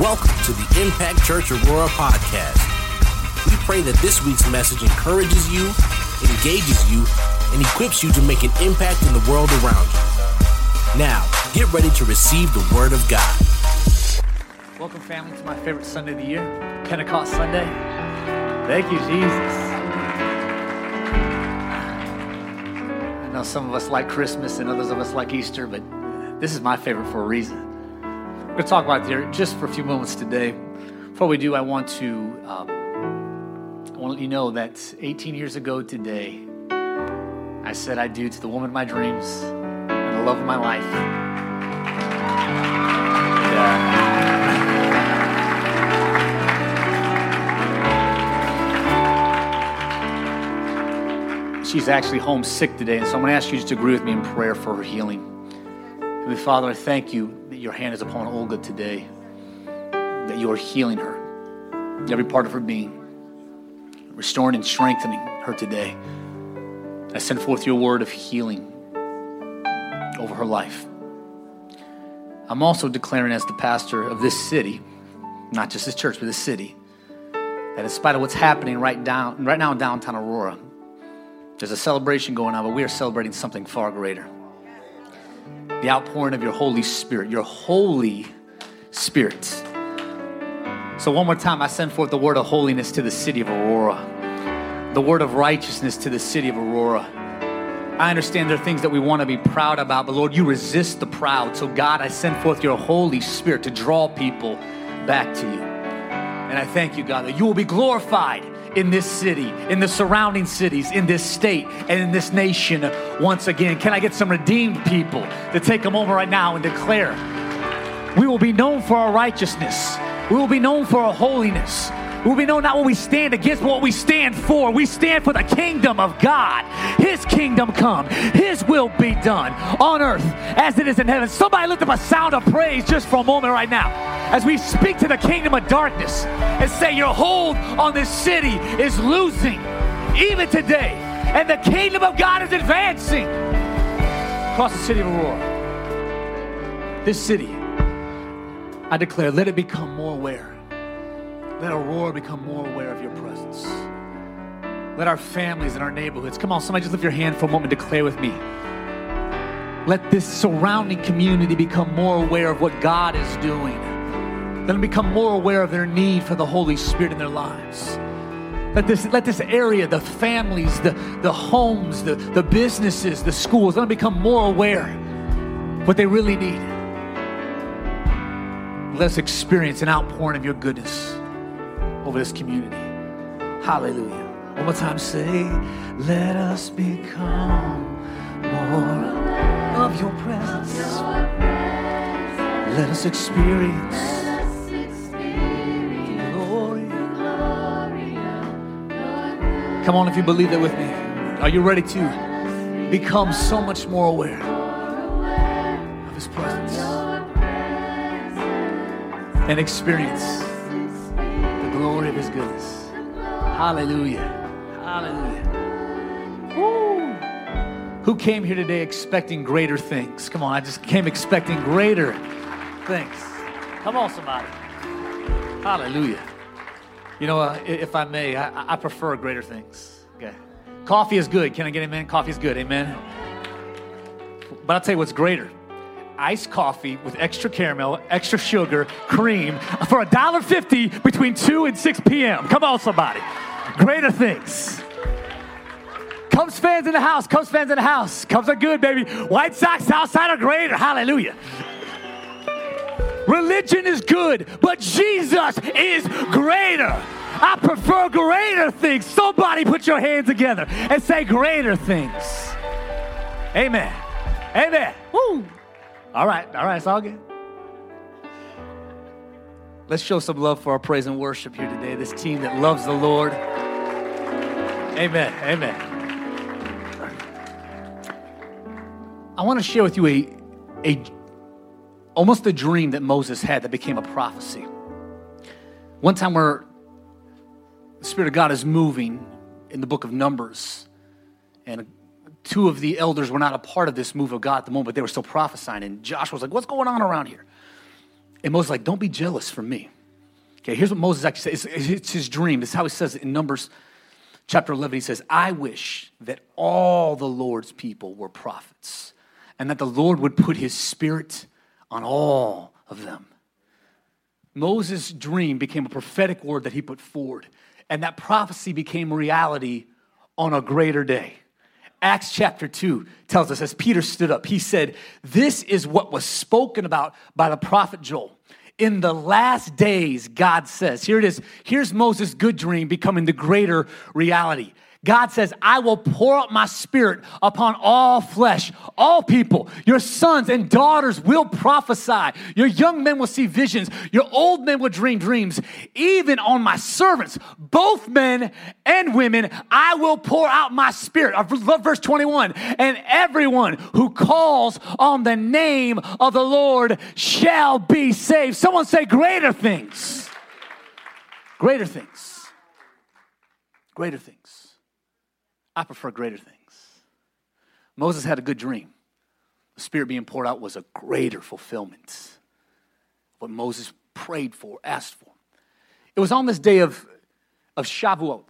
Welcome to the Impact Church Aurora podcast. We pray that this week's message encourages you, engages you, and equips you to make an impact in the world around you. Now, get ready to receive the Word of God. Welcome, family, to my favorite Sunday of the year, Pentecost Sunday. Thank you, Jesus. I know some of us like Christmas and others of us like Easter, but this is my favorite for a reason. Going to talk about it just for a few moments today. Before we do, I want to um, I want to let you know that 18 years ago today, I said I do to the woman of my dreams and the love of my life. Yeah. She's actually homesick today, and so I'm going to ask you just to agree with me in prayer for her healing. Heavenly Father, I thank you that your hand is upon Olga today, that you are healing her, every part of her being, restoring and strengthening her today. I send forth your word of healing over her life. I'm also declaring, as the pastor of this city, not just this church, but this city, that in spite of what's happening right down, right now in downtown Aurora, there's a celebration going on, but we are celebrating something far greater. The outpouring of your Holy Spirit, your Holy Spirit. So, one more time, I send forth the word of holiness to the city of Aurora, the word of righteousness to the city of Aurora. I understand there are things that we want to be proud about, but Lord, you resist the proud. So, God, I send forth your Holy Spirit to draw people back to you. And I thank you, God, that you will be glorified in this city, in the surrounding cities, in this state, and in this nation once again. Can I get some redeemed people to take a moment right now and declare we will be known for our righteousness, we will be known for our holiness. We know not what we stand against, but what we stand for. We stand for the kingdom of God. His kingdom come. His will be done on earth as it is in heaven. Somebody lift up a sound of praise just for a moment right now as we speak to the kingdom of darkness and say, Your hold on this city is losing even today. And the kingdom of God is advancing across the city of Aurora. This city, I declare, let it become more aware. Let Aurora become more aware of your presence. Let our families and our neighborhoods, come on, somebody just lift your hand for a moment, declare with me. Let this surrounding community become more aware of what God is doing. Let them become more aware of their need for the Holy Spirit in their lives. Let this, let this area, the families, the, the homes, the, the businesses, the schools, let them become more aware of what they really need. Let us experience an outpouring of your goodness over this community. Hallelujah. One more time, say, let us become more of your presence. Let us experience. Come on, if you believe that with me. Are you ready to become so much more aware of His presence and experience glory of His goodness? Hallelujah. Hallelujah. Woo. Who came here today expecting greater things? Come on, I just came expecting greater things. Come on, somebody. Hallelujah. You know, uh, if I may, I, I prefer greater things. Okay. Coffee is good. Can I get amen? Coffee is good. Amen. But I'll tell you what's greater. Iced coffee with extra caramel, extra sugar, cream for $1.50 between 2 and 6 p.m. Come on, somebody. Greater things. Cubs fans in the house. Cubs fans in the house. Cubs are good, baby. White Sox outside are greater. Hallelujah. Religion is good, but Jesus is greater. I prefer greater things. Somebody put your hands together and say greater things. Amen. Amen. Woo. All right. All right. It's all good. Let's show some love for our praise and worship here today. This team that loves the Lord. Amen. Amen. I want to share with you a, a almost a dream that Moses had that became a prophecy. One time where the Spirit of God is moving in the book of Numbers, and two of the elders were not a part of this move of God at the moment, but they were still prophesying. And Joshua was like, What's going on around here? And Moses like, don't be jealous for me. Okay, here's what Moses actually says. It's, it's his dream. This is how he says it in Numbers chapter 11. He says, I wish that all the Lord's people were prophets and that the Lord would put his spirit on all of them. Moses' dream became a prophetic word that he put forward, and that prophecy became reality on a greater day. Acts chapter 2 tells us as Peter stood up, he said, This is what was spoken about by the prophet Joel. In the last days, God says, here it is, here's Moses' good dream becoming the greater reality. God says, I will pour out my spirit upon all flesh, all people. Your sons and daughters will prophesy. Your young men will see visions. Your old men will dream dreams. Even on my servants, both men and women, I will pour out my spirit. I love verse 21. And everyone who calls on the name of the Lord shall be saved. Someone say, greater things. Greater things. Greater things. I prefer greater things. Moses had a good dream. The Spirit being poured out was a greater fulfillment. What Moses prayed for, asked for. It was on this day of, of Shavuot.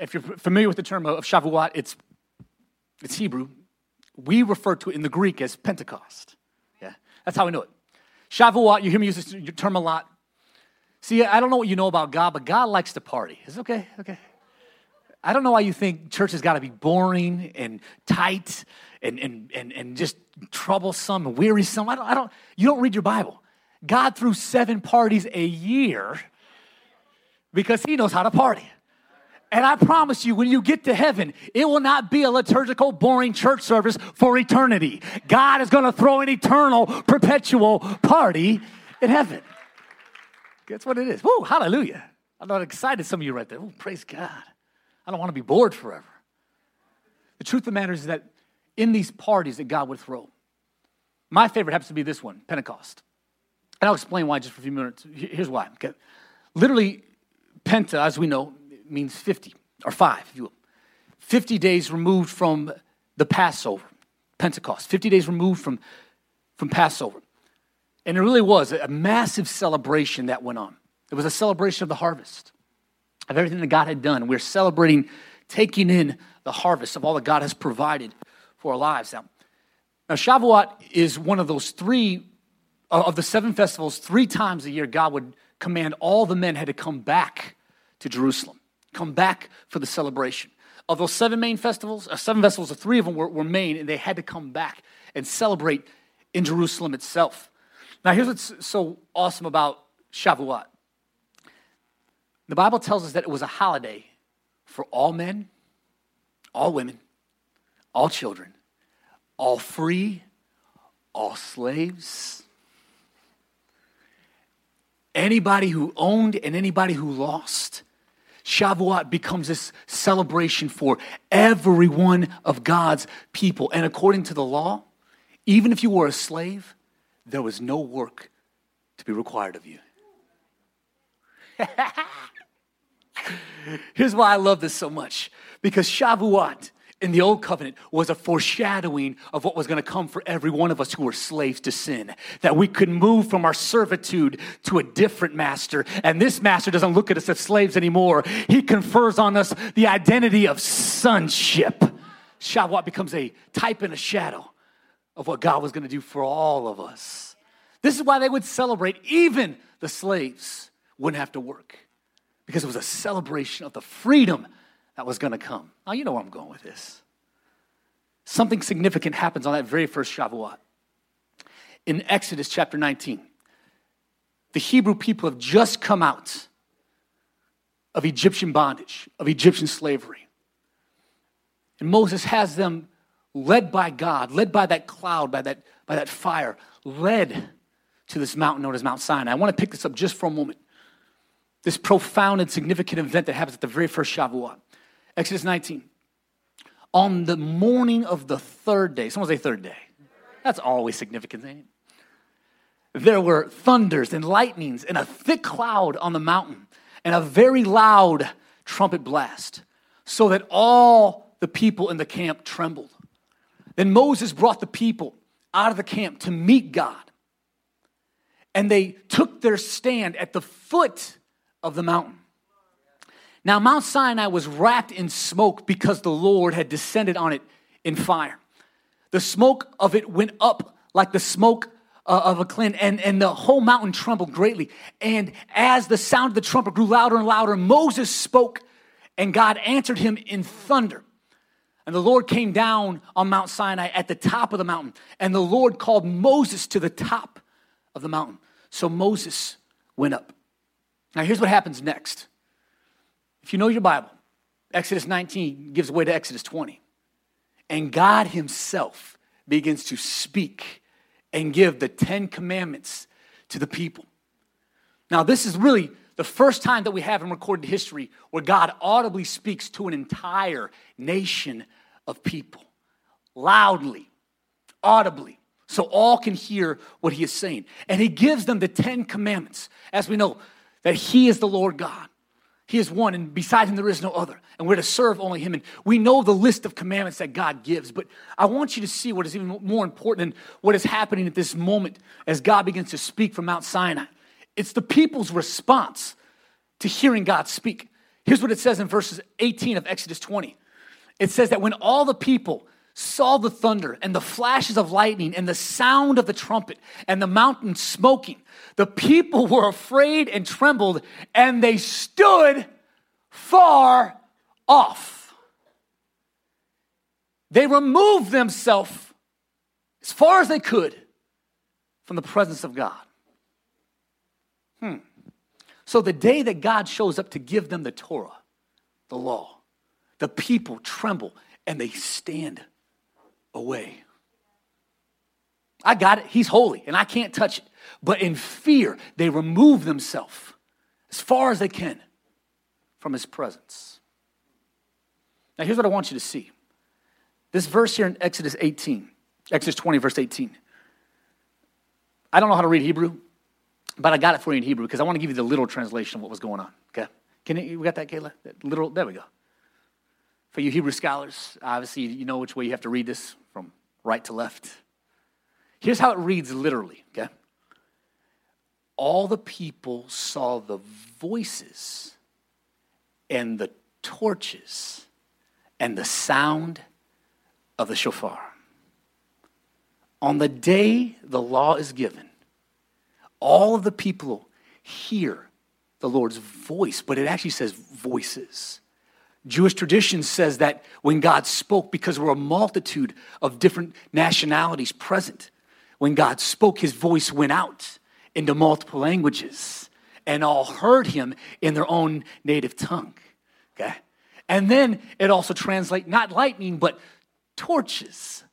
If you're familiar with the term of Shavuot, it's, it's Hebrew. We refer to it in the Greek as Pentecost. Yeah, that's how we know it. Shavuot, you hear me use this term a lot. See, I don't know what you know about God, but God likes to party. Is okay? Okay. I don't know why you think church has got to be boring and tight and, and, and, and just troublesome and wearisome. I don't, I don't, you don't read your Bible. God threw seven parties a year because he knows how to party. And I promise you, when you get to heaven, it will not be a liturgical, boring church service for eternity. God is going to throw an eternal, perpetual party in heaven. That's what it is. Woo, hallelujah. I'm not excited, some of you right there. Ooh, praise God. I don't want to be bored forever. The truth of the matter is that in these parties that God would throw, my favorite happens to be this one, Pentecost. And I'll explain why just for a few minutes. Here's why. Okay. Literally, Penta, as we know, means 50, or five, if you will. 50 days removed from the Passover, Pentecost, 50 days removed from, from Passover. And it really was a massive celebration that went on. It was a celebration of the harvest of everything that God had done. We're celebrating taking in the harvest of all that God has provided for our lives. Now, now Shavuot is one of those three uh, of the seven festivals. Three times a year, God would command all the men had to come back to Jerusalem, come back for the celebration. Of those seven main festivals, uh, seven festivals, three of them were, were main, and they had to come back and celebrate in Jerusalem itself. Now, here's what's so awesome about Shavuot the Bible tells us that it was a holiday for all men, all women, all children, all free, all slaves, anybody who owned and anybody who lost. Shavuot becomes this celebration for every one of God's people. And according to the law, even if you were a slave, there was no work to be required of you. Here's why I love this so much because Shavuot in the old covenant was a foreshadowing of what was going to come for every one of us who were slaves to sin. That we could move from our servitude to a different master. And this master doesn't look at us as slaves anymore. He confers on us the identity of sonship. Shavuot becomes a type and a shadow of what God was going to do for all of us. This is why they would celebrate, even the slaves wouldn't have to work because it was a celebration of the freedom that was going to come. Now, you know where I'm going with this. Something significant happens on that very first Shavuot. In Exodus chapter 19, the Hebrew people have just come out of Egyptian bondage, of Egyptian slavery. And Moses has them led by God, led by that cloud, by that, by that fire, led to this mountain known as Mount Sinai. I want to pick this up just for a moment this profound and significant event that happens at the very first Shavuot. Exodus 19. On the morning of the third day, someone say third day. That's always significant. Ain't? There were thunders and lightnings and a thick cloud on the mountain and a very loud trumpet blast, so that all the people in the camp trembled. Then Moses brought the people out of the camp to meet God. and they took their stand at the foot of the mountain. Now, Mount Sinai was wrapped in smoke because the Lord had descended on it in fire. The smoke of it went up like the smoke uh, of a clean, and, and the whole mountain trembled greatly. And as the sound of the trumpet grew louder and louder, Moses spoke, and God answered him in thunder. And the Lord came down on Mount Sinai at the top of the mountain, and the Lord called Moses to the top of the mountain. So Moses went up. Now, here's what happens next. If you know your Bible, Exodus 19 gives way to Exodus 20. And God Himself begins to speak and give the Ten Commandments to the people. Now, this is really the first time that we have in recorded history where God audibly speaks to an entire nation of people, loudly, audibly, so all can hear what He is saying. And He gives them the Ten Commandments, as we know that He is the Lord God. He is one, and beside him there is no other. And we're to serve only him. And we know the list of commandments that God gives, but I want you to see what is even more important than what is happening at this moment as God begins to speak from Mount Sinai. It's the people's response to hearing God speak. Here's what it says in verses 18 of Exodus 20. It says that when all the people saw the thunder and the flashes of lightning and the sound of the trumpet and the mountain smoking, the people were afraid and trembled, and they stood far off. They removed themselves as far as they could from the presence of God. Hmm. So, the day that God shows up to give them the Torah, the law, the people tremble and they stand away. I got it. He's holy and I can't touch it. But in fear, they remove themselves as far as they can from his presence. Now, here's what I want you to see this verse here in Exodus 18, Exodus 20, verse 18. I don't know how to read Hebrew, but I got it for you in Hebrew because I want to give you the literal translation of what was going on. Okay? Can you, we got that, Kayla? That literal, there we go. For you Hebrew scholars, obviously you know which way you have to read this right to left. Here's how it reads literally, okay? All the people saw the voices and the torches and the sound of the shofar. On the day the law is given, all of the people hear the Lord's voice, but it actually says voices. Jewish tradition says that when God spoke, because were a multitude of different nationalities present, when God spoke, his voice went out into multiple languages and all heard him in their own native tongue. Okay? And then it also translates not lightning, but torches,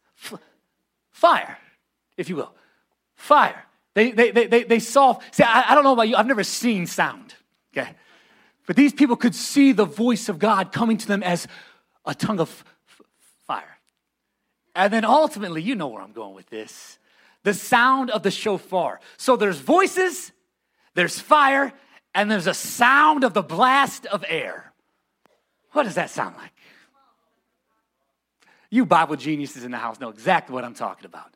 fire, if you will. Fire. They, they, they, they, they saw, see, I, I don't know about you, I've never seen sound. Okay? But these people could see the voice of God coming to them as a tongue of f- fire. And then ultimately, you know where I'm going with this the sound of the shofar. So there's voices, there's fire, and there's a sound of the blast of air. What does that sound like? You Bible geniuses in the house know exactly what I'm talking about.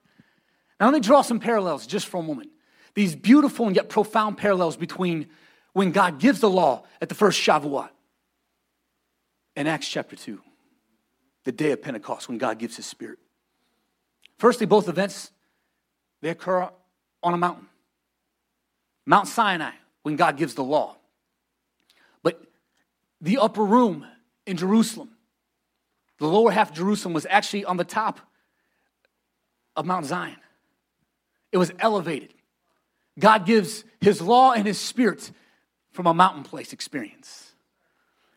Now, let me draw some parallels just for a moment. These beautiful and yet profound parallels between when God gives the law at the first Shavuot. In Acts chapter 2, the day of Pentecost, when God gives his spirit. Firstly, both events, they occur on a mountain. Mount Sinai, when God gives the law. But the upper room in Jerusalem, the lower half of Jerusalem was actually on the top of Mount Zion. It was elevated. God gives his law and his spirit from a mountain place experience.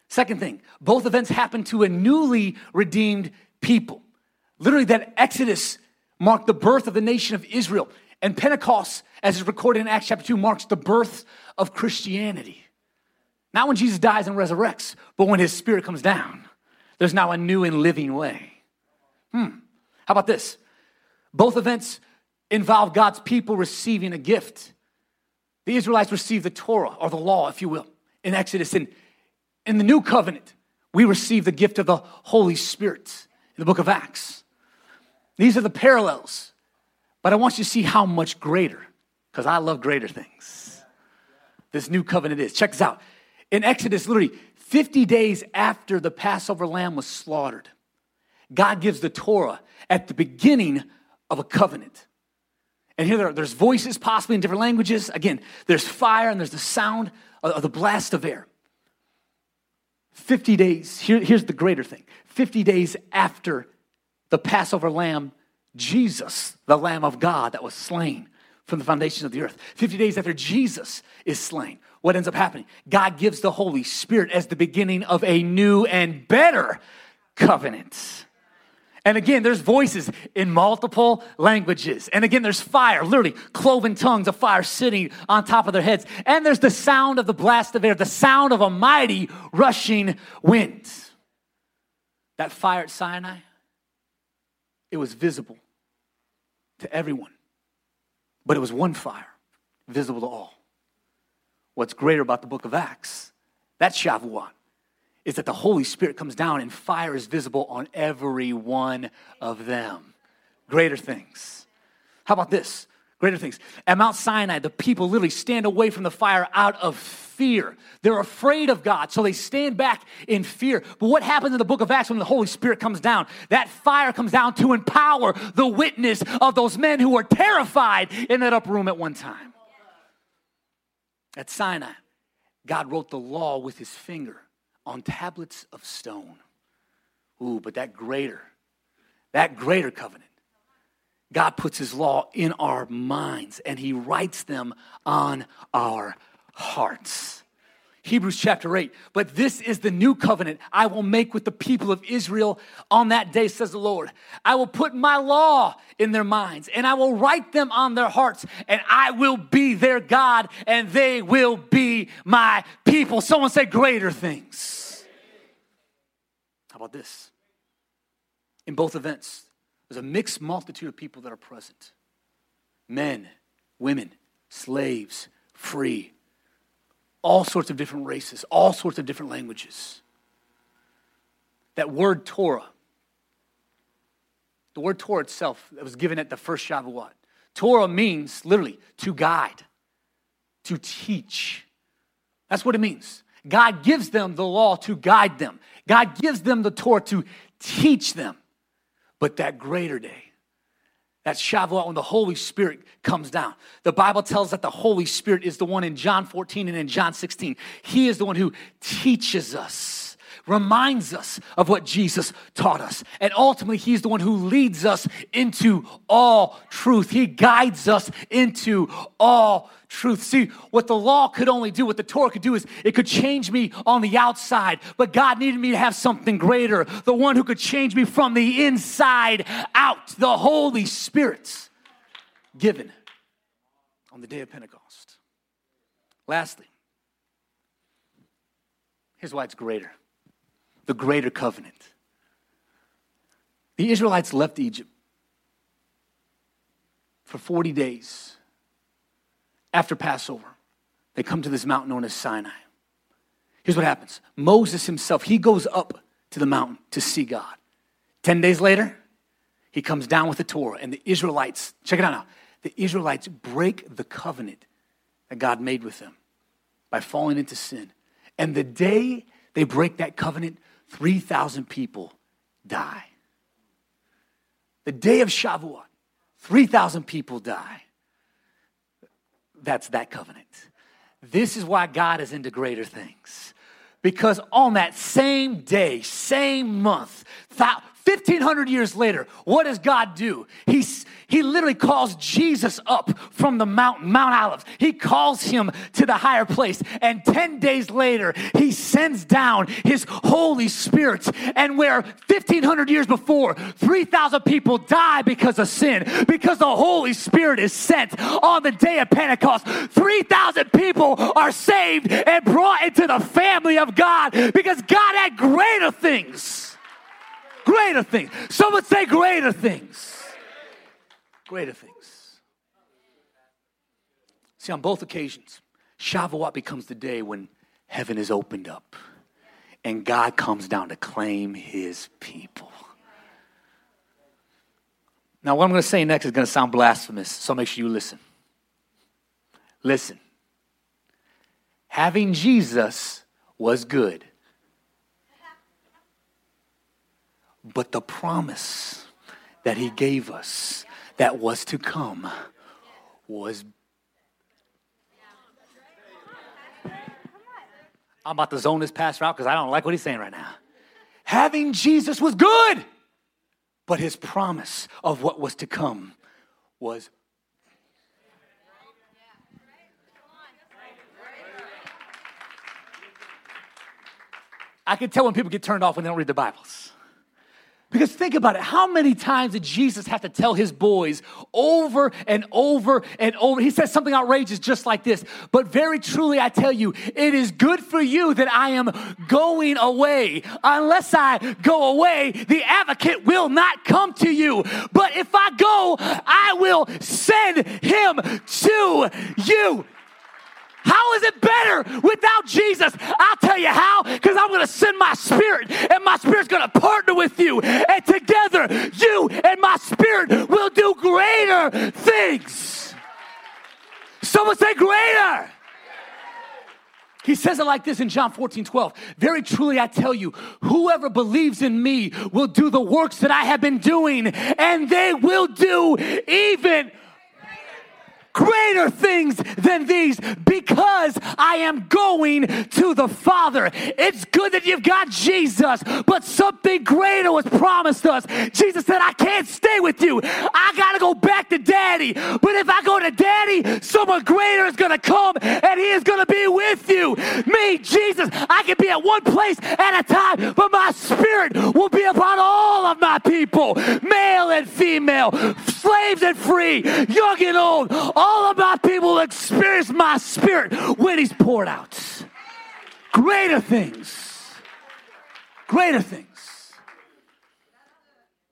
Second thing, both events happen to a newly redeemed people. Literally, that Exodus marked the birth of the nation of Israel, and Pentecost, as is recorded in Acts chapter 2, marks the birth of Christianity. Not when Jesus dies and resurrects, but when his spirit comes down. There's now a new and living way. Hmm. How about this? Both events involve God's people receiving a gift. The Israelites received the Torah, or the law, if you will, in Exodus. And in the new covenant, we receive the gift of the Holy Spirit in the book of Acts. These are the parallels, but I want you to see how much greater because I love greater things. This new covenant is. Check this out. In Exodus, literally 50 days after the Passover lamb was slaughtered, God gives the Torah at the beginning of a covenant. And here there, there's voices, possibly in different languages. Again, there's fire and there's the sound of, of the blast of air. 50 days, here, here's the greater thing 50 days after the Passover lamb, Jesus, the Lamb of God that was slain from the foundation of the earth. 50 days after Jesus is slain, what ends up happening? God gives the Holy Spirit as the beginning of a new and better covenant. And again, there's voices in multiple languages. And again, there's fire, literally cloven tongues of fire sitting on top of their heads. And there's the sound of the blast of air, the sound of a mighty rushing wind. That fire at Sinai, it was visible to everyone, but it was one fire, visible to all. What's greater about the book of Acts, that's Shavuot, is that the Holy Spirit comes down and fire is visible on every one of them. Greater things. How about this? Greater things. At Mount Sinai, the people literally stand away from the fire out of fear. They're afraid of God, so they stand back in fear. But what happens in the book of Acts when the Holy Spirit comes down? That fire comes down to empower the witness of those men who were terrified in that upper room at one time. At Sinai, God wrote the law with his finger on tablets of stone. Ooh, but that greater, that greater covenant, God puts his law in our minds and he writes them on our hearts. Hebrews chapter 8. But this is the new covenant I will make with the people of Israel on that day, says the Lord. I will put my law in their minds, and I will write them on their hearts, and I will be their God, and they will be my people. Someone say greater things. How about this? In both events, there's a mixed multitude of people that are present men, women, slaves, free all sorts of different races, all sorts of different languages. That word Torah, the word Torah itself that was given at the first Shavuot, Torah means literally to guide, to teach. That's what it means. God gives them the law to guide them. God gives them the Torah to teach them. But that greater day, that's Shavuot when the Holy Spirit comes down. The Bible tells that the Holy Spirit is the one in John 14 and in John 16. He is the one who teaches us, reminds us of what Jesus taught us. And ultimately, He's the one who leads us into all truth. He guides us into all truth. See, what the law could only do, what the Torah could do is it could change me on the outside, but God needed me to have something greater, the one who could change me from the inside out, the Holy Spirit given on the day of Pentecost. Lastly, here's why it's greater the greater covenant. The Israelites left Egypt for 40 days after Passover, they come to this mountain known as Sinai. Here's what happens Moses himself, he goes up to the mountain to see God. 10 days later, he comes down with the Torah, and the Israelites, check it out now, the Israelites break the covenant that God made with them by falling into sin. And the day they break that covenant, 3,000 people die. The day of Shavuot, 3,000 people die. That's that covenant. This is why God is into greater things. Because on that same day, same month, 1500 years later, what does God do? He's, he literally calls Jesus up from the mountain, Mount Olives. He calls him to the higher place. And 10 days later, he sends down his Holy Spirit. And where 1500 years before, 3,000 people die because of sin, because the Holy Spirit is sent on the day of Pentecost, 3,000 people are saved and brought into the family of God because God had greater things. Greater things. Someone say greater things greater things. See, on both occasions, Shavuot becomes the day when heaven is opened up and God comes down to claim his people. Now, what I'm going to say next is going to sound blasphemous, so make sure you listen. Listen, having Jesus was good, but the promise that he gave us that was to come was. I'm about to zone this pastor out because I don't like what he's saying right now. Having Jesus was good, but his promise of what was to come was I can tell when people get turned off when they don't read the Bibles. Because think about it. How many times did Jesus have to tell his boys over and over and over? He says something outrageous just like this. But very truly, I tell you, it is good for you that I am going away. Unless I go away, the advocate will not come to you. But if I go, I will send him to you. How is it better without Jesus? I'll tell you how, because I'm going to send my spirit, and my spirit's going to partner with you. And together, you and my spirit will do greater things. Someone say, greater. He says it like this in John 14, 12. Very truly, I tell you, whoever believes in me will do the works that I have been doing, and they will do even greater things than these because I am going to the Father. It's good that you've got Jesus, but something greater was promised us. Jesus said, I can't stay with you. I got to go back to daddy. But if I go to daddy, someone greater is going to come and he is going to be with you. Me, Jesus, I can be at one place at a time, but my spirit will be upon all of my people, male and female, slaves and free, young and old all of my people experience my spirit when He's poured out. Greater things. Greater things.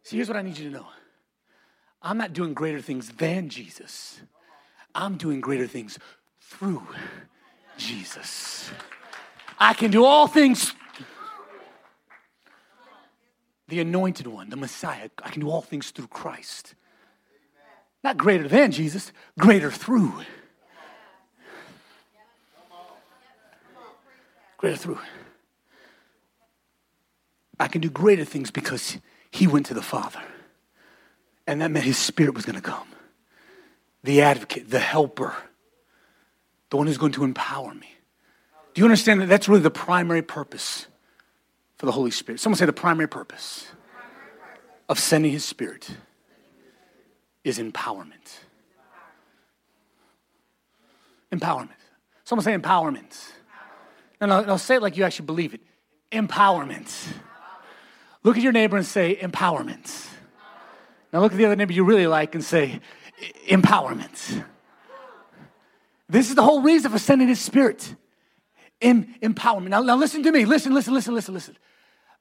See, here's what I need you to know I'm not doing greater things than Jesus, I'm doing greater things through Jesus. I can do all things. The anointed one, the Messiah, I can do all things through Christ. Not greater than Jesus, greater through. Greater through. I can do greater things because he went to the Father. And that meant his spirit was going to come. The advocate, the helper, the one who's going to empower me. Do you understand that that's really the primary purpose for the Holy Spirit? Someone say the primary purpose of sending his spirit is empowerment. Empowerment. Someone say empowerment. No, no, no, say it like you actually believe it. Empowerment. Look at your neighbor and say empowerment. Now look at the other neighbor you really like and say empowerment. This is the whole reason for sending his spirit. Em- empowerment. Now, now listen to me. Listen, listen, listen, listen, listen.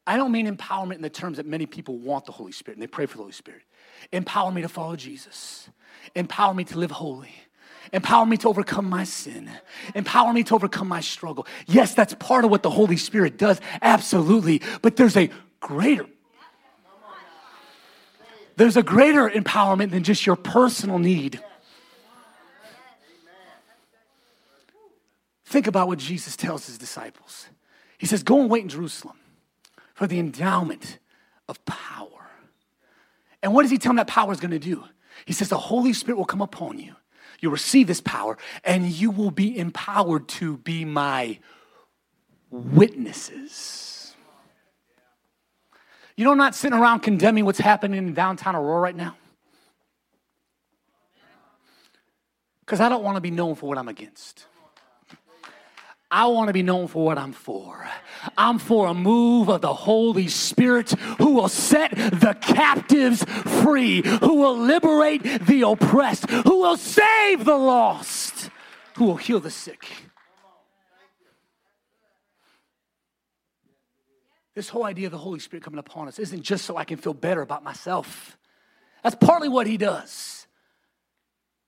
I don't mean empowerment in the terms that many people want the Holy Spirit and they pray for the Holy Spirit. Empower me to follow Jesus. Empower me to live holy. Empower me to overcome my sin. Empower me to overcome my struggle. Yes, that's part of what the Holy Spirit does, absolutely. But there's a greater there's a greater empowerment than just your personal need. Think about what Jesus tells his disciples. He says, Go and wait in Jerusalem for the endowment of power. And what does he tell him that power is going to do? He says, The Holy Spirit will come upon you. You'll receive this power, and you will be empowered to be my witnesses. You know, I'm not sitting around condemning what's happening in downtown Aurora right now. Because I don't want to be known for what I'm against. I want to be known for what I'm for. I'm for a move of the Holy Spirit who will set the captives free, who will liberate the oppressed, who will save the lost, who will heal the sick. This whole idea of the Holy Spirit coming upon us isn't just so I can feel better about myself. That's partly what He does.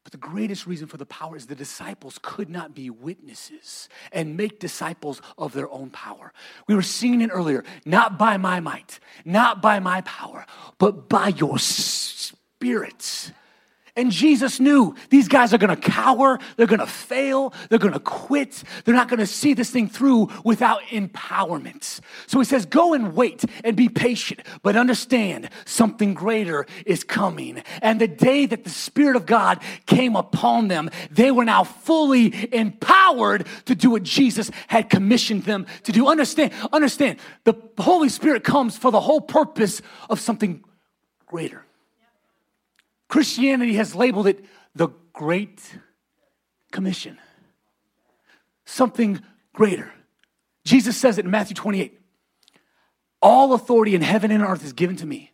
But the greatest reason for the power is the disciples could not be witnesses and make disciples of their own power. We were singing it earlier, not by my might, not by my power, but by your spirit. And Jesus knew these guys are gonna cower, they're gonna fail, they're gonna quit, they're not gonna see this thing through without empowerment. So he says, Go and wait and be patient, but understand something greater is coming. And the day that the Spirit of God came upon them, they were now fully empowered to do what Jesus had commissioned them to do. Understand, understand, the Holy Spirit comes for the whole purpose of something greater. Christianity has labeled it the Great Commission. Something greater. Jesus says it in Matthew 28 All authority in heaven and earth is given to me.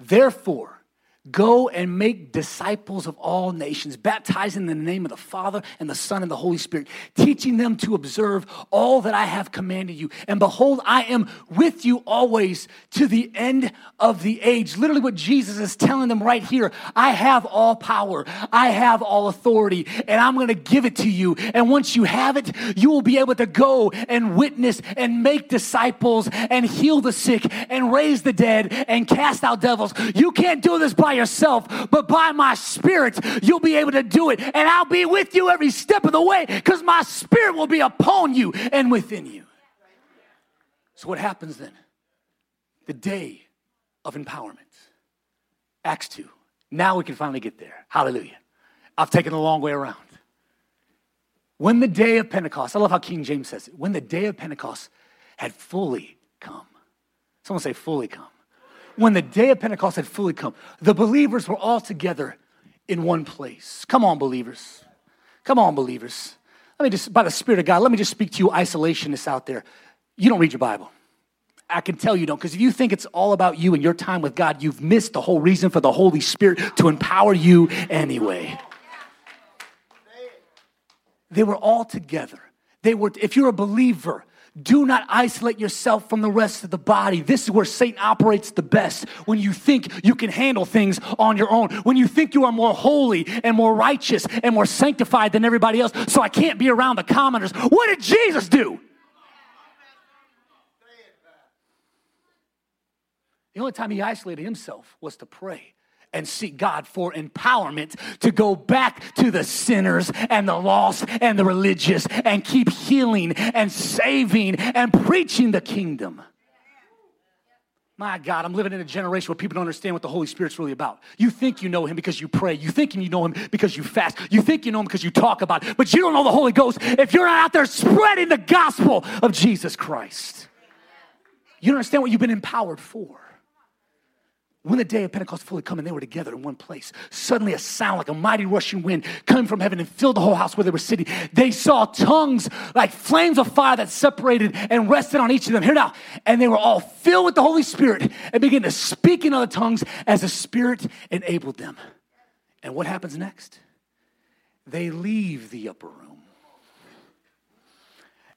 Therefore, Go and make disciples of all nations, baptizing in the name of the Father and the Son and the Holy Spirit, teaching them to observe all that I have commanded you. And behold, I am with you always to the end of the age. Literally, what Jesus is telling them right here I have all power, I have all authority, and I'm going to give it to you. And once you have it, you will be able to go and witness and make disciples and heal the sick and raise the dead and cast out devils. You can't do this by by yourself, but by my spirit, you'll be able to do it. And I'll be with you every step of the way because my spirit will be upon you and within you. So, what happens then? The day of empowerment. Acts 2. Now we can finally get there. Hallelujah. I've taken a long way around. When the day of Pentecost, I love how King James says it, when the day of Pentecost had fully come. Someone say, fully come when the day of Pentecost had fully come, the believers were all together in one place. Come on, believers. Come on, believers. Let me just, by the Spirit of God, let me just speak to you isolationists out there. You don't read your Bible. I can tell you don't, because if you think it's all about you and your time with God, you've missed the whole reason for the Holy Spirit to empower you anyway. They were all together. They were, if you're a believer, do not isolate yourself from the rest of the body. This is where Satan operates the best. When you think you can handle things on your own, when you think you are more holy and more righteous and more sanctified than everybody else, so I can't be around the commoners. What did Jesus do? The only time he isolated himself was to pray and seek God for empowerment to go back to the sinners and the lost and the religious and keep healing and saving and preaching the kingdom. My God, I'm living in a generation where people don't understand what the Holy Spirit's really about. You think you know Him because you pray. You think you know Him because you fast. You think you know Him because you talk about it. But you don't know the Holy Ghost if you're not out there spreading the gospel of Jesus Christ. You don't understand what you've been empowered for. When the day of Pentecost fully come and they were together in one place, suddenly a sound like a mighty rushing wind coming from heaven and filled the whole house where they were sitting. They saw tongues like flames of fire that separated and rested on each of them. Here now. And they were all filled with the Holy Spirit and began to speak in other tongues as the Spirit enabled them. And what happens next? They leave the upper room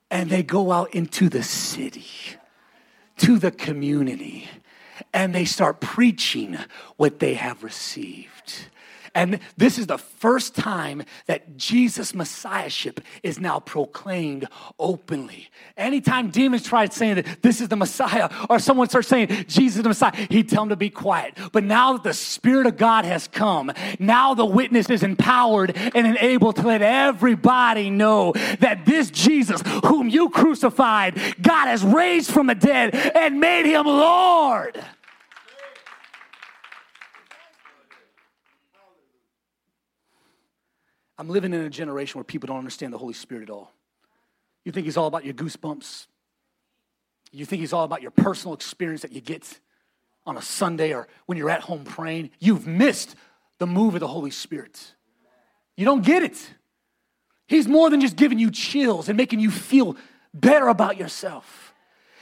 and they go out into the city, to the community and they start preaching what they have received. And this is the first time that Jesus' Messiahship is now proclaimed openly. Anytime demons try saying that this is the Messiah, or someone starts saying Jesus is the Messiah, he'd tell them to be quiet. But now that the Spirit of God has come, now the witness is empowered and enabled to let everybody know that this Jesus, whom you crucified, God has raised from the dead and made him Lord. I'm living in a generation where people don't understand the Holy Spirit at all. You think He's all about your goosebumps. You think He's all about your personal experience that you get on a Sunday or when you're at home praying. You've missed the move of the Holy Spirit. You don't get it. He's more than just giving you chills and making you feel better about yourself.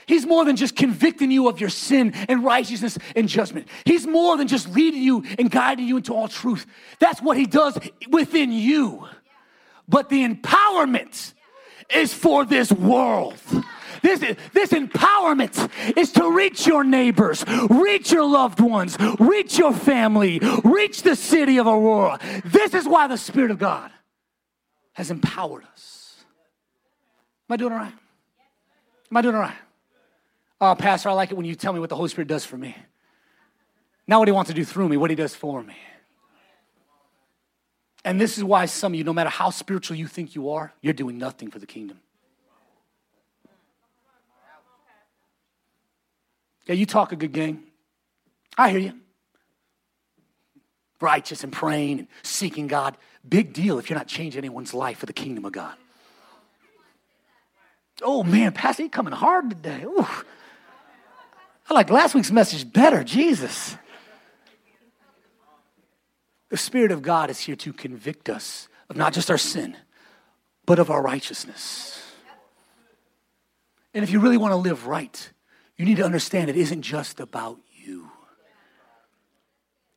He's more than just convicting you of your sin and righteousness and judgment. He's more than just leading you and guiding you into all truth. That's what He does within you. But the empowerment is for this world. This, this empowerment is to reach your neighbors, reach your loved ones, reach your family, reach the city of Aurora. This is why the Spirit of God has empowered us. Am I doing all right? Am I doing all right? Oh, Pastor, I like it when you tell me what the Holy Spirit does for me. Not what He wants to do through me, what He does for me. And this is why some of you, no matter how spiritual you think you are, you're doing nothing for the kingdom. Yeah, you talk a good game. I hear you. Righteous and praying and seeking God. Big deal if you're not changing anyone's life for the kingdom of God. Oh man, Pastor, you coming hard today. Ooh. I like last week's message better, Jesus. The Spirit of God is here to convict us of not just our sin, but of our righteousness. And if you really want to live right, you need to understand it isn't just about you.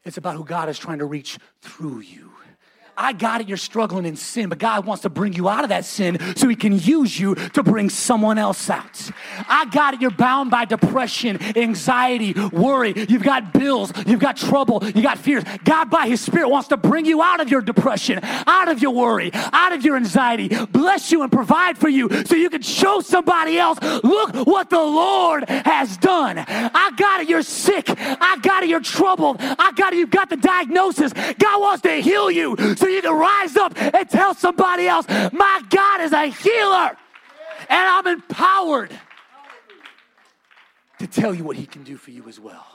It's about who God is trying to reach through you. I got it, you're struggling in sin, but God wants to bring you out of that sin so He can use you to bring someone else out. I got it, you're bound by depression, anxiety, worry. You've got bills, you've got trouble, you got fears. God, by His Spirit, wants to bring you out of your depression, out of your worry, out of your anxiety, bless you and provide for you so you can show somebody else, look what the Lord has done. I got it, you're sick. I got it, you're troubled. I got it, you've got the diagnosis. God wants to heal you so you to rise up and tell somebody else, my God is a healer. And I'm empowered to tell you what he can do for you as well.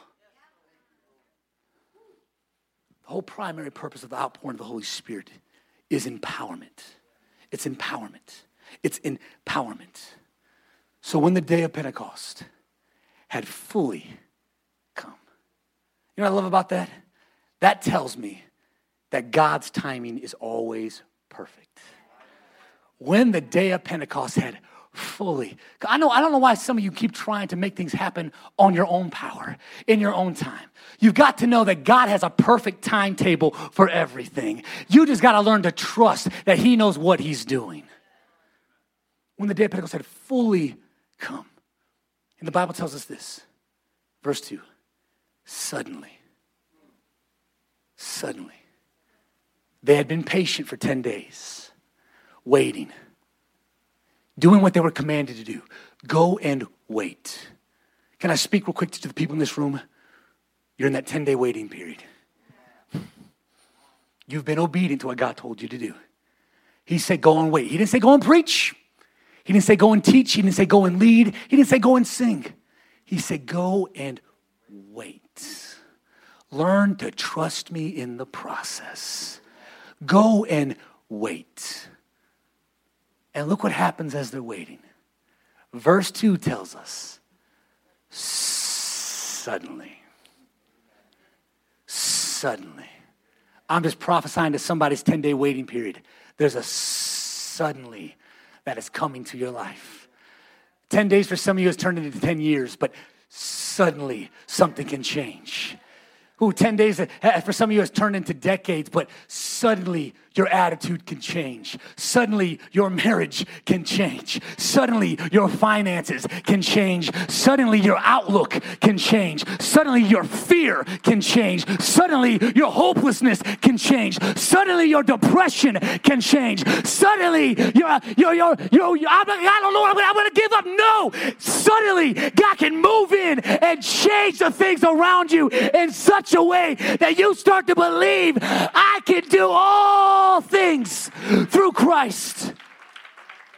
The whole primary purpose of the outpouring of the Holy Spirit is empowerment. It's empowerment. It's empowerment. So when the day of Pentecost had fully come, you know what I love about that? That tells me that God's timing is always perfect. When the day of Pentecost had fully. I know I don't know why some of you keep trying to make things happen on your own power, in your own time. You've got to know that God has a perfect timetable for everything. You just got to learn to trust that he knows what he's doing. When the day of Pentecost had fully come. And the Bible tells us this. Verse 2. Suddenly. Suddenly they had been patient for 10 days, waiting, doing what they were commanded to do. Go and wait. Can I speak real quick to the people in this room? You're in that 10 day waiting period. You've been obedient to what God told you to do. He said, Go and wait. He didn't say, Go and preach. He didn't say, Go and teach. He didn't say, Go and lead. He didn't say, Go and sing. He said, Go and wait. Learn to trust me in the process. Go and wait. And look what happens as they're waiting. Verse 2 tells us suddenly, suddenly. I'm just prophesying to somebody's 10 day waiting period. There's a suddenly that is coming to your life. 10 days for some of you has turned into 10 years, but suddenly something can change. Ooh, 10 days eh, for some of you has turned into decades, but suddenly your attitude can change. Suddenly, your marriage can change. Suddenly, your finances can change. Suddenly, your outlook can change. Suddenly, your fear can change. Suddenly, your hopelessness can change. Suddenly, your depression can change. Suddenly, you're, you're, you're, you're, I'm, I don't know, I'm, I'm going to give up. No. Suddenly, God can move in and change the things around you in such a way that you start to believe I can do all all things through Christ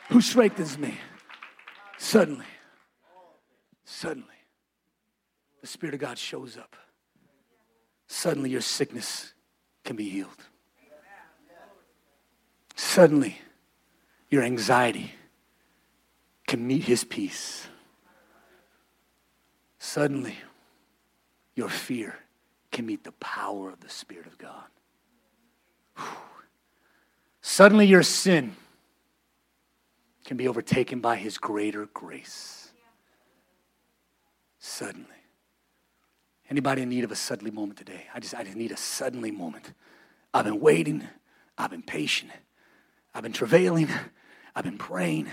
who strengthens me. Suddenly, suddenly, the Spirit of God shows up. Suddenly, your sickness can be healed. Suddenly, your anxiety can meet His peace. Suddenly, your fear can meet the power of the Spirit of God. Whew. Suddenly, your sin can be overtaken by his greater grace. Suddenly. Anybody in need of a suddenly moment today? I just, I just need a suddenly moment. I've been waiting. I've been patient. I've been travailing. I've been praying.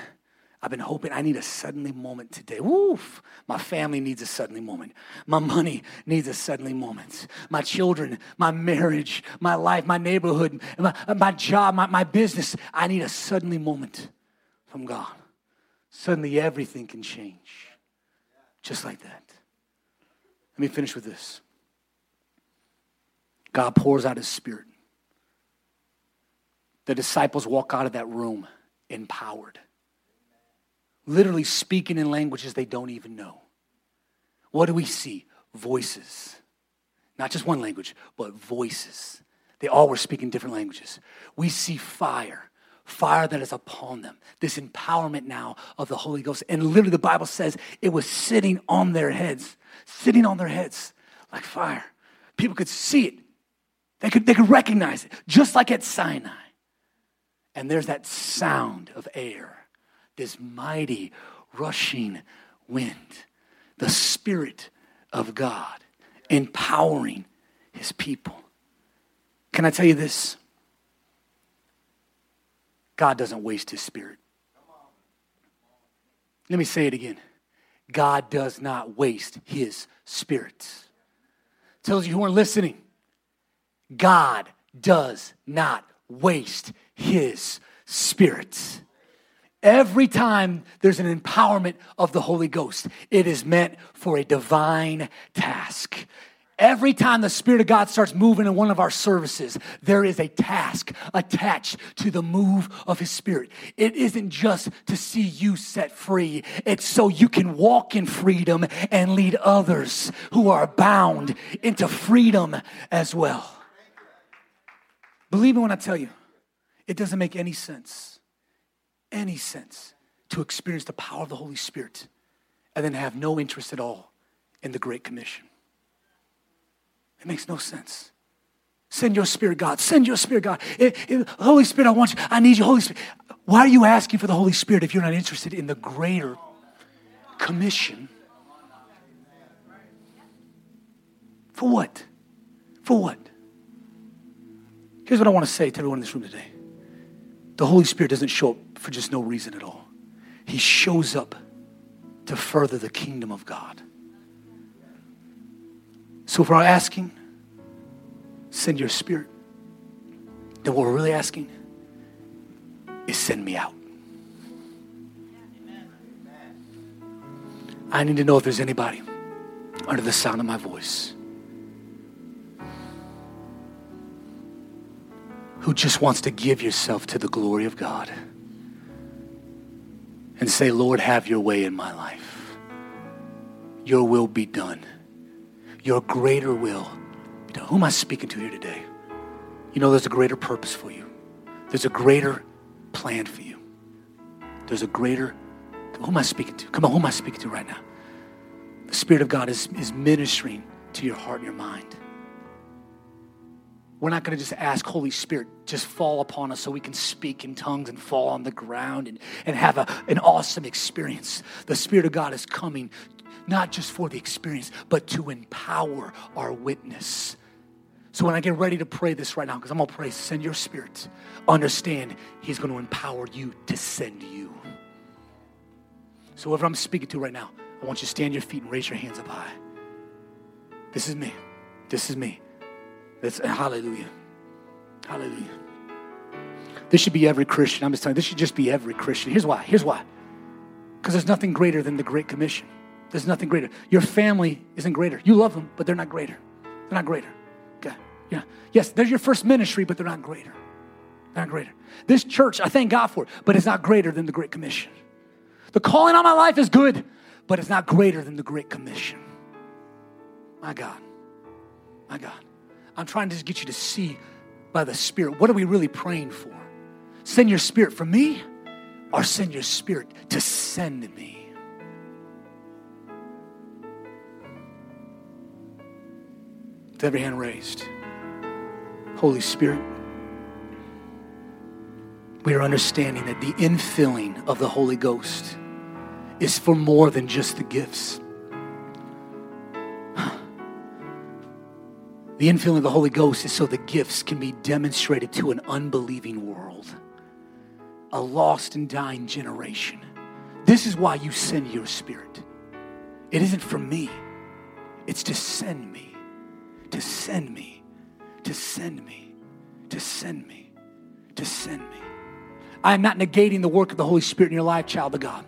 I've been hoping I need a suddenly moment today. Woof. My family needs a suddenly moment. My money needs a suddenly moment. My children, my marriage, my life, my neighborhood, my, my job, my, my business. I need a suddenly moment from God. Suddenly everything can change. Just like that. Let me finish with this. God pours out his spirit. the disciples walk out of that room empowered, literally speaking in languages they don't even know. What do we see? Voices. Not just one language, but voices. They all were speaking different languages. We see fire, fire that is upon them. This empowerment now of the Holy Ghost. And literally, the Bible says it was sitting on their heads, sitting on their heads like fire. People could see it, they could, they could recognize it, just like at Sinai. And there's that sound of air, this mighty rushing wind, the Spirit of God empowering his people. Can I tell you this? God doesn't waste his Spirit. Let me say it again. God does not waste his Spirit. Tells you who aren't listening. God does not waste his Spirit. Every time there's an empowerment of the Holy Ghost, it is meant for a divine task. Every time the Spirit of God starts moving in one of our services, there is a task attached to the move of His Spirit. It isn't just to see you set free, it's so you can walk in freedom and lead others who are bound into freedom as well. Believe me when I tell you, it doesn't make any sense, any sense to experience the power of the Holy Spirit and then have no interest at all in the Great Commission. It makes no sense. Send your spirit, God. Send your spirit, God. It, it, Holy Spirit, I want you. I need you, Holy Spirit. Why are you asking for the Holy Spirit if you're not interested in the greater commission? For what? For what? Here's what I want to say to everyone in this room today the Holy Spirit doesn't show up for just no reason at all, He shows up to further the kingdom of God. So if we're asking, send your spirit, then what we're really asking is send me out. I need to know if there's anybody under the sound of my voice who just wants to give yourself to the glory of God and say, Lord, have your way in my life. Your will be done your greater will. Who am I speaking to here today? You know, there's a greater purpose for you, there's a greater plan for you. There's a greater, who am I speaking to? Come on, who am I speaking to right now? The Spirit of God is, is ministering to your heart and your mind. We're not going to just ask Holy Spirit, just fall upon us so we can speak in tongues and fall on the ground and, and have a, an awesome experience. The Spirit of God is coming not just for the experience, but to empower our witness. So when I get ready to pray this right now, because I'm going to pray, send your spirit, understand He's going to empower you to send you. So whoever I'm speaking to right now, I want you to stand your feet and raise your hands up high. This is me. This is me. That's hallelujah. Hallelujah. This should be every Christian. I'm just telling you, this should just be every Christian. Here's why. Here's why. Because there's nothing greater than the Great Commission. There's nothing greater. Your family isn't greater. You love them, but they're not greater. They're not greater. Okay. Yeah. Yes, they're your first ministry, but they're not greater. They're not greater. This church, I thank God for it, but it's not greater than the Great Commission. The calling on my life is good, but it's not greater than the Great Commission. My God. My God. I'm trying to get you to see by the Spirit what are we really praying for? Send your Spirit for me or send your Spirit to send me? with every hand raised. Holy Spirit, we are understanding that the infilling of the Holy Ghost is for more than just the gifts. The infilling of the Holy Ghost is so the gifts can be demonstrated to an unbelieving world, a lost and dying generation. This is why you send your spirit. It isn't for me, it's to send me to send me, to send me, to send me, to send me. I am not negating the work of the Holy Spirit in your life, child of God.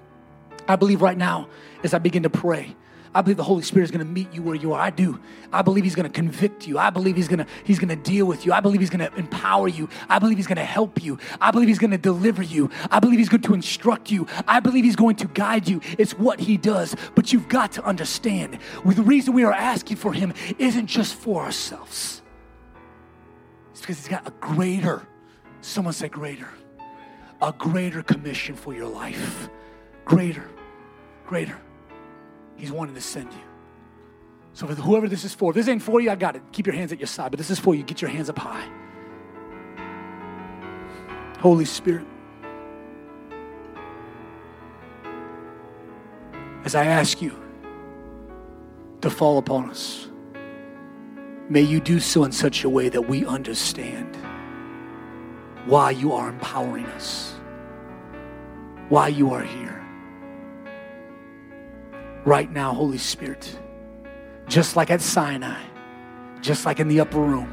I believe right now, as I begin to pray, I believe the Holy Spirit is going to meet you where you are. I do. I believe He's going to convict you. I believe He's going to He's going to deal with you. I believe He's going to empower you. I believe He's going to help you. I believe He's going to deliver you. I believe He's going to instruct you. I believe He's going to guide you. It's what He does. But you've got to understand the reason we are asking for Him isn't just for ourselves. It's because He's got a greater. Someone say greater. A greater commission for your life. Greater. Greater. He's wanting to send you. So, for whoever this is for, if this ain't for you, I got it. Keep your hands at your side, but this is for you. Get your hands up high. Holy Spirit, as I ask you to fall upon us, may you do so in such a way that we understand why you are empowering us, why you are here right now, Holy Spirit. Just like at Sinai, just like in the upper room,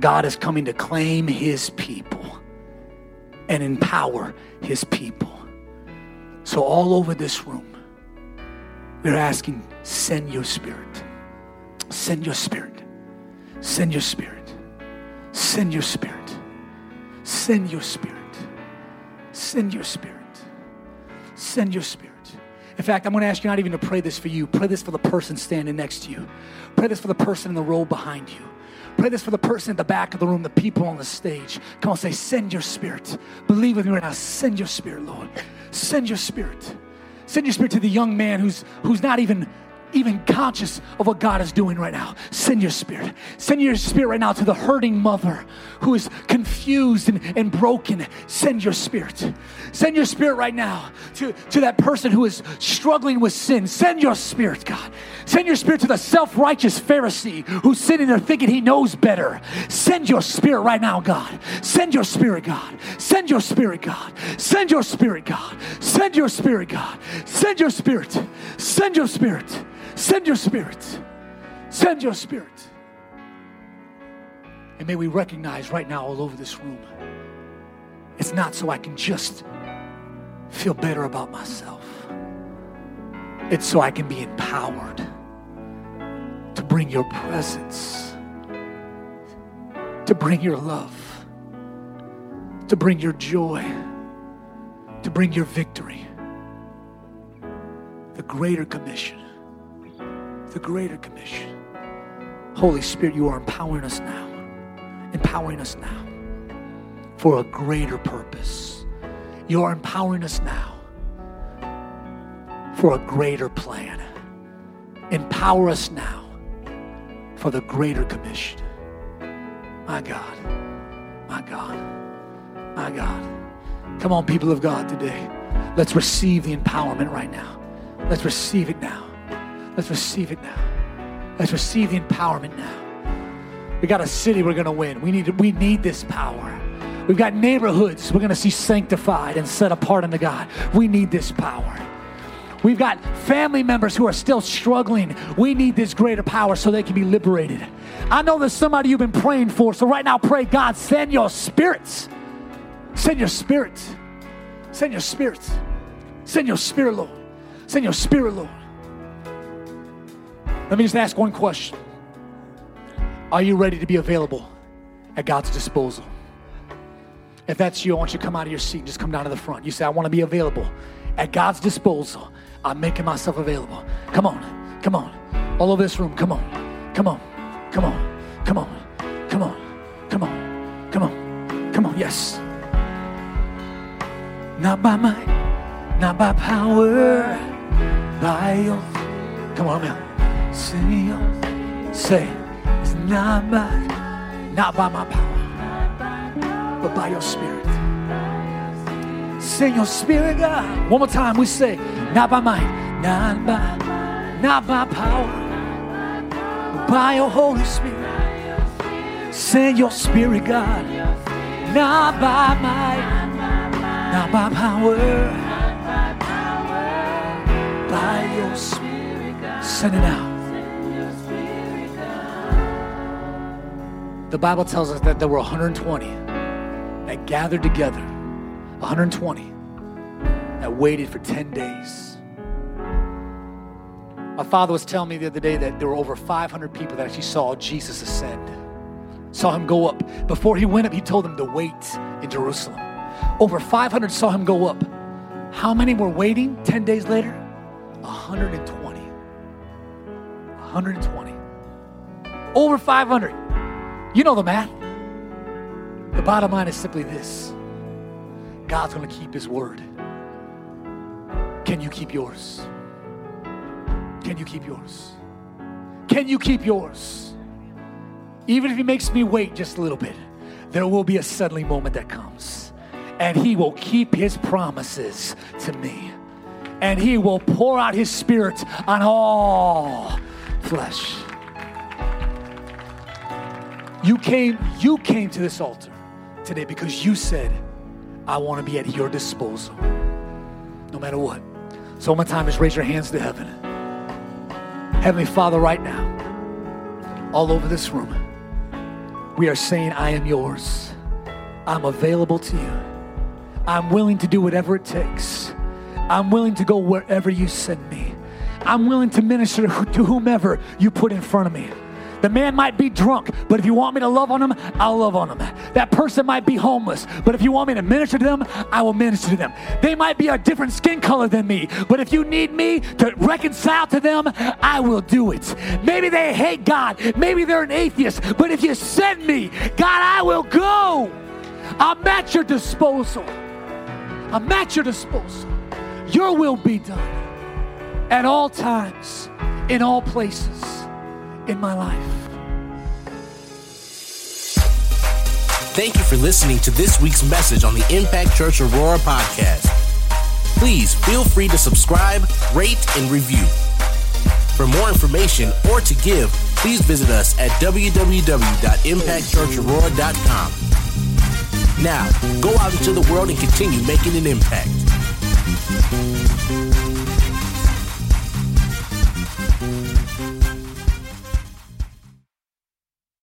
God is coming to claim his people and empower his people. So, all over this room, we're asking, send your spirit. Send your spirit. Send your spirit. Send your spirit. Send your spirit. Send your spirit. Send your spirit. In fact, I'm going to ask you not even to pray this for you. Pray this for the person standing next to you. Pray this for the person in the row behind you. Pray this for the person at the back of the room, the people on the stage. Come on, say, send your spirit. Believe with me right now. Send your spirit, Lord. Send your spirit. Send your spirit to the young man who's who's not even even conscious of what God is doing right now. Send your spirit. Send your spirit right now to the hurting mother who is confused and, and broken. Send your spirit. Send your spirit right now to, to that person who is struggling with sin. Send your spirit, God. Send your spirit to the self righteous Pharisee who's sitting there thinking he knows better. Send your spirit right now, God. Send your spirit, God. Send your spirit, God. Send your spirit, God. Send your spirit, God. Send your spirit. Send your spirit. Send your spirit. Send your spirit. And may we recognize right now, all over this room, it's not so I can just feel better about myself, it's so I can be empowered to bring your presence, to bring your love, to bring your joy, to bring your victory. The greater commission the Greater Commission. Holy Spirit, you are empowering us now, empowering us now for a greater purpose. You are empowering us now for a greater plan. Empower us now for the Greater Commission. My God, my God, my God. Come on, people of God, today. Let's receive the empowerment right now. Let's receive it now. Let's receive it now. Let's receive the empowerment now. We got a city we're going to win. We need, we need this power. We've got neighborhoods we're going to see sanctified and set apart unto God. We need this power. We've got family members who are still struggling. We need this greater power so they can be liberated. I know there's somebody you've been praying for. So right now, pray, God, send your spirits. Send your spirits. Send your spirits. Send your spirit, Lord. Send your spirit, Lord. Let me just ask one question Are you ready to be available at God's disposal? If that's you, I want you to come out of your seat and just come down to the front. You say, I want to be available at God's disposal. I'm making myself available. Come on, come on. All over this room, come on, come on, come on, come on, come on, come on, come on, come on, yes. Not by might, not by power, by your. Come on, man. Say, say, it's not by, not by my power, but by your spirit. Sing your spirit, God. One more time, we say, not by might, not by, not by power, but by your Holy Spirit. Send your spirit, God. Not by might, not by power, by your spirit. God. Send it out. The Bible tells us that there were 120 that gathered together, 120 that waited for 10 days. My father was telling me the other day that there were over 500 people that actually saw Jesus ascend, saw him go up. Before he went up, he told them to wait in Jerusalem. Over 500 saw him go up. How many were waiting 10 days later? 120. 120. Over 500. You know the math. The bottom line is simply this God's going to keep his word. Can you keep yours? Can you keep yours? Can you keep yours? Even if he makes me wait just a little bit, there will be a suddenly moment that comes. And he will keep his promises to me. And he will pour out his spirit on all flesh. You came, you came to this altar today because you said, I want to be at your disposal. No matter what. So my time is raise your hands to heaven. Heavenly Father, right now, all over this room, we are saying, I am yours. I'm available to you. I'm willing to do whatever it takes. I'm willing to go wherever you send me. I'm willing to minister to whomever you put in front of me. The man might be drunk, but if you want me to love on him, I'll love on him. That person might be homeless, but if you want me to minister to them, I will minister to them. They might be a different skin color than me, but if you need me to reconcile to them, I will do it. Maybe they hate God, maybe they're an atheist, but if you send me, God, I will go. I'm at your disposal. I'm at your disposal. Your will be done at all times, in all places in my life. Thank you for listening to this week's message on the Impact Church Aurora podcast. Please feel free to subscribe, rate, and review. For more information or to give, please visit us at www.impactchurchaurora.com. Now, go out into the world and continue making an impact.